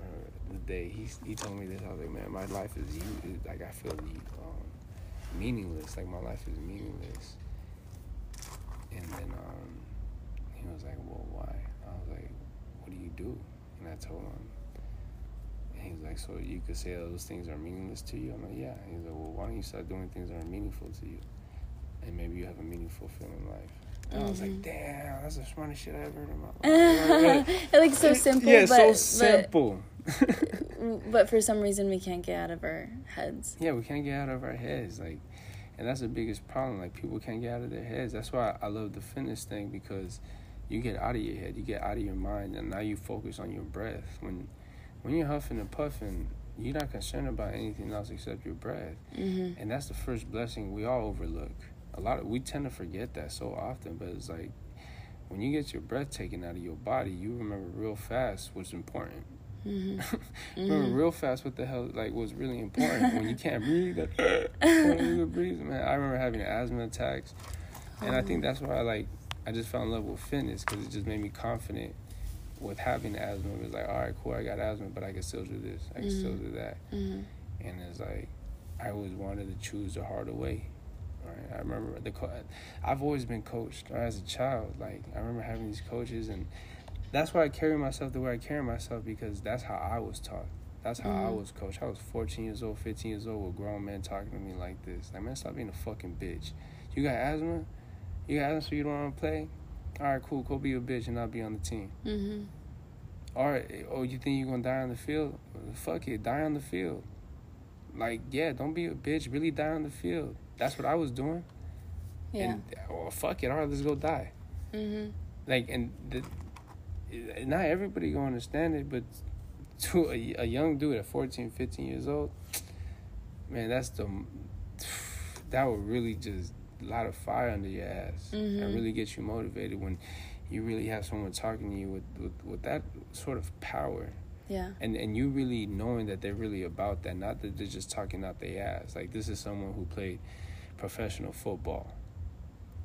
the day he he told me this I was like man my life is like I feel um, meaningless like my life is meaningless and then um, he was like well why? I was like what do you do? And I told him. And he was like so you could say those things are meaningless to you? I'm like yeah. He's like well why don't you start doing things that are meaningful to you? And maybe you have a meaningful feeling life. And I was like Mhm. damn that's the smartest shit I ever heard in my life. It looks so simple, yeah but, so but simple. but for some reason we can't get out of our heads. yeah, we can't get out of our heads, like, and that's the biggest problem. Like, people can't get out of their heads. That's why I love the fitness thing because you get out of your head, you get out of your mind, and now you focus on your breath. When, when you're huffing and puffing, you're not concerned about anything else except your breath, hmm and that's the first blessing we all overlook. A lot of we tend to forget that so often, but it's like when you get your breath taken out of your body, you remember real fast what's important. Hmm remember Mhm. real fast what the hell like was really important when you can't breathe. Like, you can breathe, man. I remember having asthma attacks, and I think that's why I like I just fell in love with fitness because it just made me confident with having asthma. It was like, all right, cool, I got asthma, but I can still do this. I can still Mhm. do that. hmm And it's like I always wanted to choose the harder way. Right? I remember the co- I've always been coached right, as a child. Like I remember having these coaches, and that's why I carry myself the way I carry myself because that's how I was taught. That's how I Mhm. was coached. I was 14 years old, 15 years old with grown men talking to me like this. Like, man, stop being a fucking bitch. You got asthma? You got asthma so you don't want to play? All right, cool. Go be a bitch and I'll be on the team. Mm-hmm. All right. Oh, you think you're going to die on the field? Fuck it. Die on the field. Like, yeah, don't be a bitch. Really die on the field. That's what I was doing. Yeah. And, oh, fuck it. All right, let's go die. hmm Like, and the, not everybody gonna understand it, but to a, a young dude at 14, 15 years old, man, that's the that would really just light a fire under your ass Mhm. and really get you motivated when you really have someone talking to you with, with, with that sort of power Yeah. and and you really knowing that they're really about that, not that they're just talking out their ass. Like this is someone who played professional football,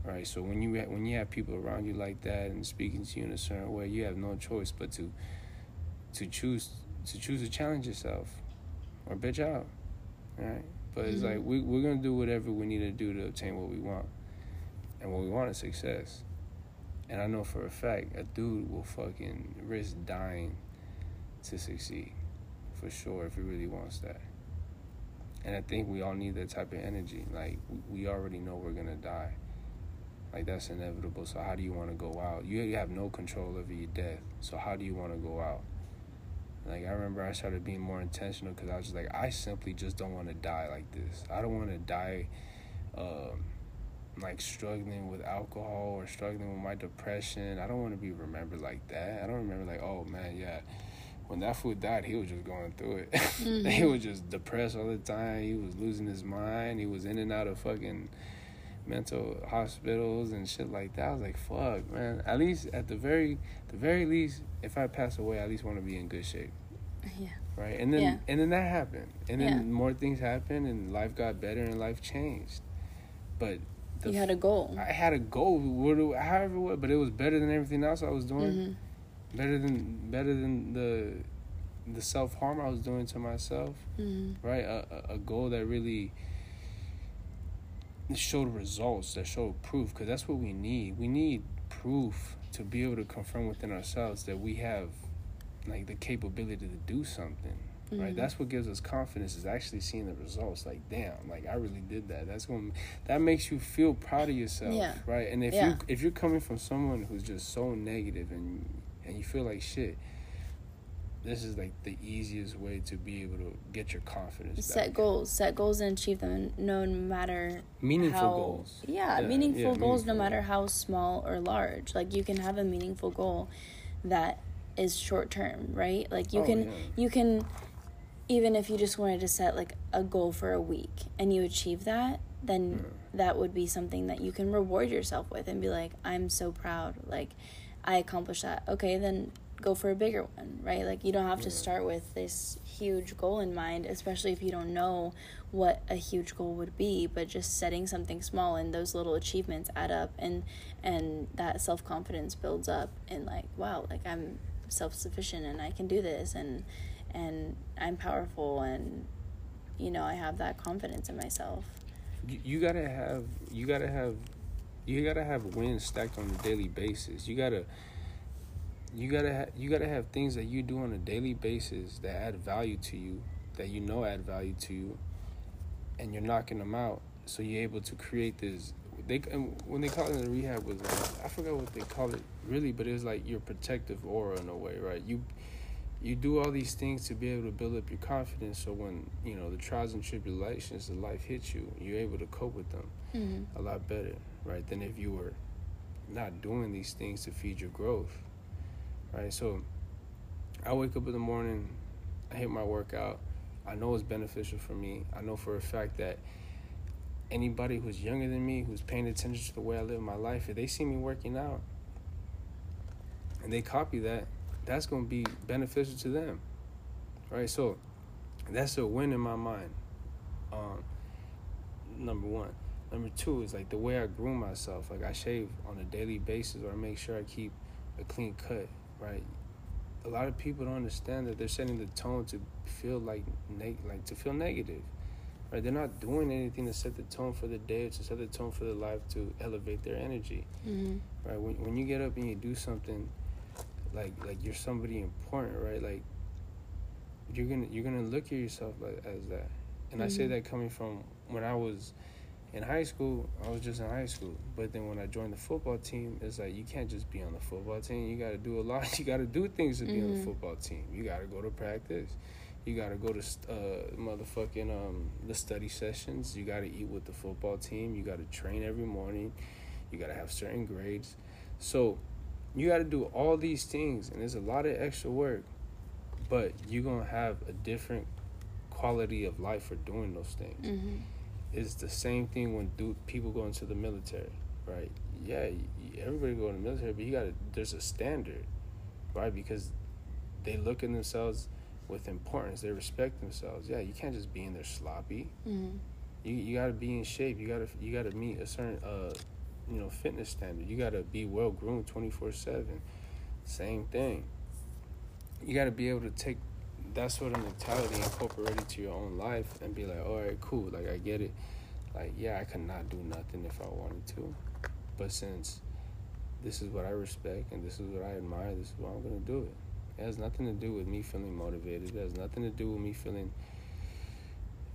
right? So when you ha- when you have people around you like that and speaking to you in a certain way, you have no choice but to to choose to choose to challenge yourself or bitch out, right? But it's Mhm. like we we're gonna do whatever we need to do to obtain what we want, and what we want is success. And I know for a fact a dude will fucking risk dying to succeed, for sure, if he really wants that. And I think we all need that type of energy. Like we- we already know we're gonna die. Like that's inevitable. So how do you want to go out? You have no control over your death. So how do you want to go out? Like I remember I started being more intentional because I was just like I simply just don't want to die like this. I don't want to die, um, like struggling with alcohol or struggling with my depression. I don't want to be remembered like that. I don't remember like oh man yeah, when that fool died he was just going through it. he Mhm. was just depressed all the time. He was losing his mind. He was in and out of fucking mental hospitals and shit like that. I was like, fuck, man. At least at the very the very least, if I pass away, I at least want to be in good shape. Yeah. Right? And then Yeah. and then that happened. And then Yeah. more things happened and life got better and life changed. But the You had a goal. I had a goal, what do- however what, but it was better than everything else I was doing. hmm Better than better than the the self harm I was doing to myself hmm right? A, a- a goal that really showed results, that showed proof, because that's what we need. We need proof to be able to confirm within ourselves that we have like the capability to do something. Right, Mhm. that's what gives us confidence is actually seeing the results. Like, damn, like I really did that. That's going that makes you feel proud of yourself, Yeah. right? And if Yeah. you if you're coming from someone who's just so negative and and you feel like shit, this is like the easiest way to be able to get your confidence Set back. goals. Set goals and achieve them. No matter Meaningful how, goals. Yeah, Yeah, meaningful yeah, goals, no matter how small or large. Like you can have a meaningful goal that is short term, right? Like you Oh, can yeah. you can even if you just wanted to set like a goal for a week and you achieve that, then that would be something that you can reward yourself with and be like, I'm so proud. Like I accomplished that. Okay, then go for a bigger one, right? Like you don't have to start with this huge goal in mind, especially if you don't know what a huge goal would be, but just setting something small and those little achievements add up and and that self-confidence builds up and like, wow, like I'm self-sufficient and I can do this and and I'm powerful and you know, I have that confidence in myself. You, you gotta have you gotta have you gotta have wins stacked on a daily basis. You gotta you gotta ha- you gotta have things that you do on a daily basis that add value to you, that you know add value to you, and you're knocking them out. So you're able to create this. They and when they call it in the rehab was like I forgot what they call it really, but it was like your protective aura in a way, right? You you do all these things to be able to build up your confidence. So when you know the trials and tribulations of life hit you, you're able to cope with them Mm-hmm. a lot better, right? Than if you were not doing these things to feed your growth, right? So I wake up in the morning, I hit my workout. I know it's beneficial for me. I know for a fact that anybody who's younger than me, who's paying attention to the way I live my life, if they see me working out and they copy that, that's going to be beneficial to them, right? So that's a win in my mind. Um, number one. Number two is like the way I groom myself. Like I shave on a daily basis, or I make sure I keep a clean cut. Right. A lot of people don't understand that they're setting the tone to feel like neg- like to feel negative. Right. They're not doing anything to set the tone for the day or to set the tone for their life to elevate their energy. Mm-hmm. Right. When when you get up and you do something, like like you're somebody important. Right. Like you're gonna you're gonna look at yourself like as that. And I say Mhm. that coming from when I was in high school, I was just in high school. But then when I joined the football team, it's like you can't just be on the football team. You got to do a lot. You got to do things to be on the Mhm. football team. You got to go to practice. You got to go to uh, motherfucking um, the study sessions. You got to eat with the football team. You got to train every morning. You got to have certain grades. So you got to do all these things, and there's a lot of extra work, but you're gonna have a different quality of life for doing those things. Mm-hmm. It's the same thing when do people go into the military, right? Yeah, everybody go in the military, but you got to there's a standard, right? Because they look at themselves with importance. They respect themselves. Yeah, you can't just be in there sloppy. Mm-hmm. You you got to be in shape. You got to you got to meet a certain uh, you know, fitness standard. You got to be well groomed 24/7. Same thing. You got to be able to take that sort of mentality incorporated incorporate to your own life and be like, all right, cool. Like I get it. Like yeah, I could not do nothing if I wanted to, but since this is what I respect and this is what I admire, this is why I'm gonna do it. It has nothing to do with me feeling motivated. It has nothing to do with me feeling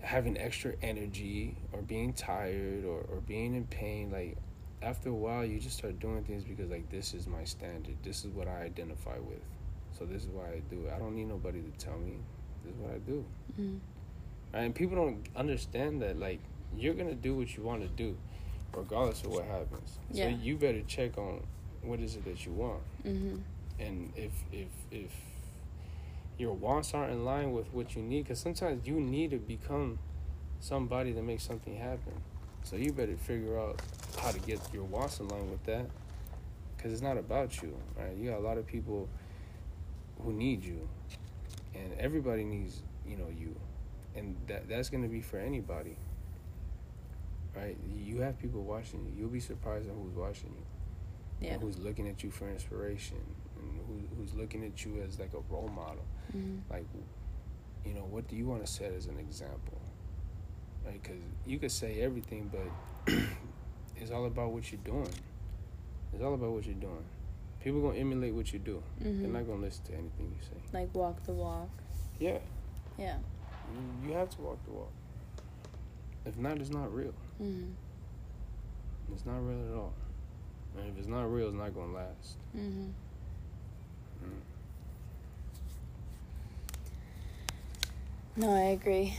having extra energy or being tired or, or being in pain. Like after a while you just start doing things because like this is my standard. This is what I identify with. So this is why I do it. I don't need nobody to tell me. This is what I do. Mm-hmm. And people don't understand that like you're gonna do what you want to do, regardless of what happens. Yeah. So you better check on what is it that you want. Mm-hmm. And if if if your wants aren't in line with what you need, because sometimes you need to become somebody to make something happen. So you better figure out how to get your wants in line with that, because it's not about you, right? You got a lot of people who need you, and everybody needs you know you, and that that's gonna be for anybody, right? You have people watching you. You'll be surprised at who's watching you. Yeah. and who's looking at you for inspiration. And who, who's looking at you as like a role model. Mm-hmm. like you know what do you want to set as an example? Right because you could say everything but it's all about what you're doing. It's all about what you're doing people gonna emulate what you do Mm-hmm. they're not gonna listen to anything you say Like walk the walk. yeah Yeah. you, have to walk the walk if not it's not real Mm-hmm. it's not real at all and if it's not real it's not gonna last Mm-hmm. Mm. No, I agree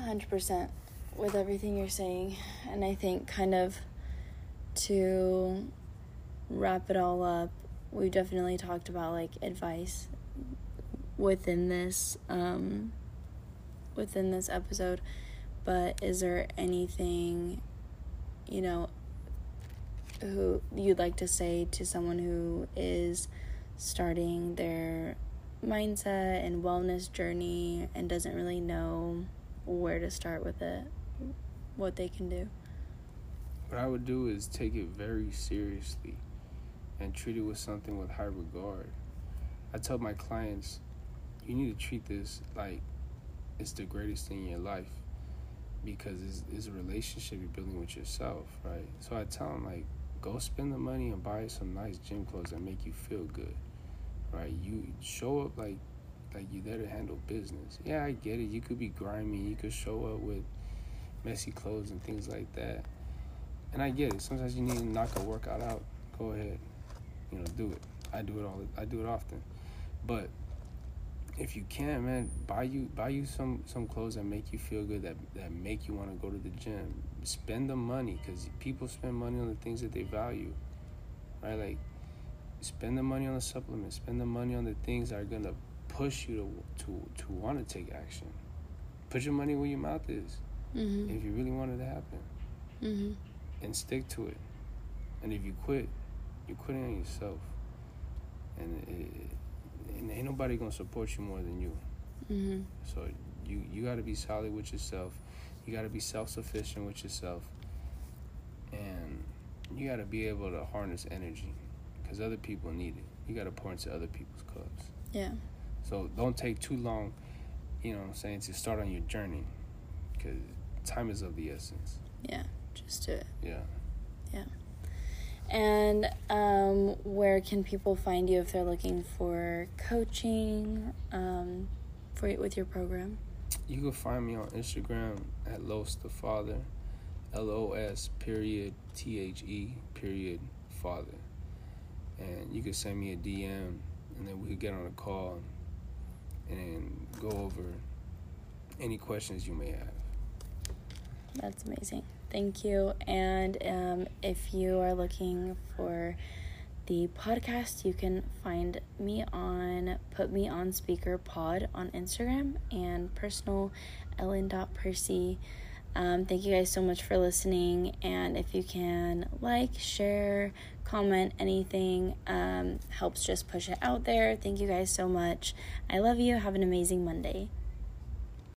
100% with everything you're saying. And I think, kind of, to wrap it all up, we've definitely talked about like advice within this um within this episode but is there anything you know who you'd like to say to someone who is starting their mindset and wellness journey and doesn't really know where to start with it, what they can do. What I would do is take it very seriously and treat it with something with high regard. I tell my clients, you need to treat this like it's the greatest thing in your life because it's, it's a relationship you're building with yourself, right? So I tell them, like, go spend the money and buy some nice gym clothes that make you feel good, right? You show up like like you're there to handle business. Yeah, I get it. You could be grimy. You could show up with messy clothes and things like that. And I get it. Sometimes you need to knock a workout out. Go ahead, you know, do it. I do it all. I do it often. But if you can, man, buy you buy you some some clothes that make you feel good. That that make you want to go to the gym. Spend the money because people spend money on the things that they value, right? Like spend the money on the supplements. Spend the money on the things that are gonna push you to to to want to take action. Put your money where your mouth is. Mm-hmm. If you really want it to happen Mm-hmm. and stick to it. And if you quit, you're quitting on yourself. And, it, and ain't nobody gonna support you more than you. Mm-hmm. So you you got to be solid with yourself. You got to be self sufficient with yourself. And you got to be able to harness energy because other people need it. You got to pour into other people's cups. Yeah. So don't take too long, you know what I'm saying, to start on your journey because time is of the essence. Yeah. Just do it. Yeah. Yeah. And um, where can people find you if they're looking for coaching um, for with your program? You can find me on Instagram at Los the Father, L O S period T H E period Father, and you can send me a DM, and then we could get on a call, and go over any questions you may have. That's amazing. Thank you. And um, if you are looking for the podcast, you can find me on Put Me On Speaker Pod on Instagram and personal Ellen.Percy. Um, thank you guys so much for listening. And if you can like, share, comment, anything um, helps just push it out there. Thank you guys so much. I love you. Have an amazing Monday.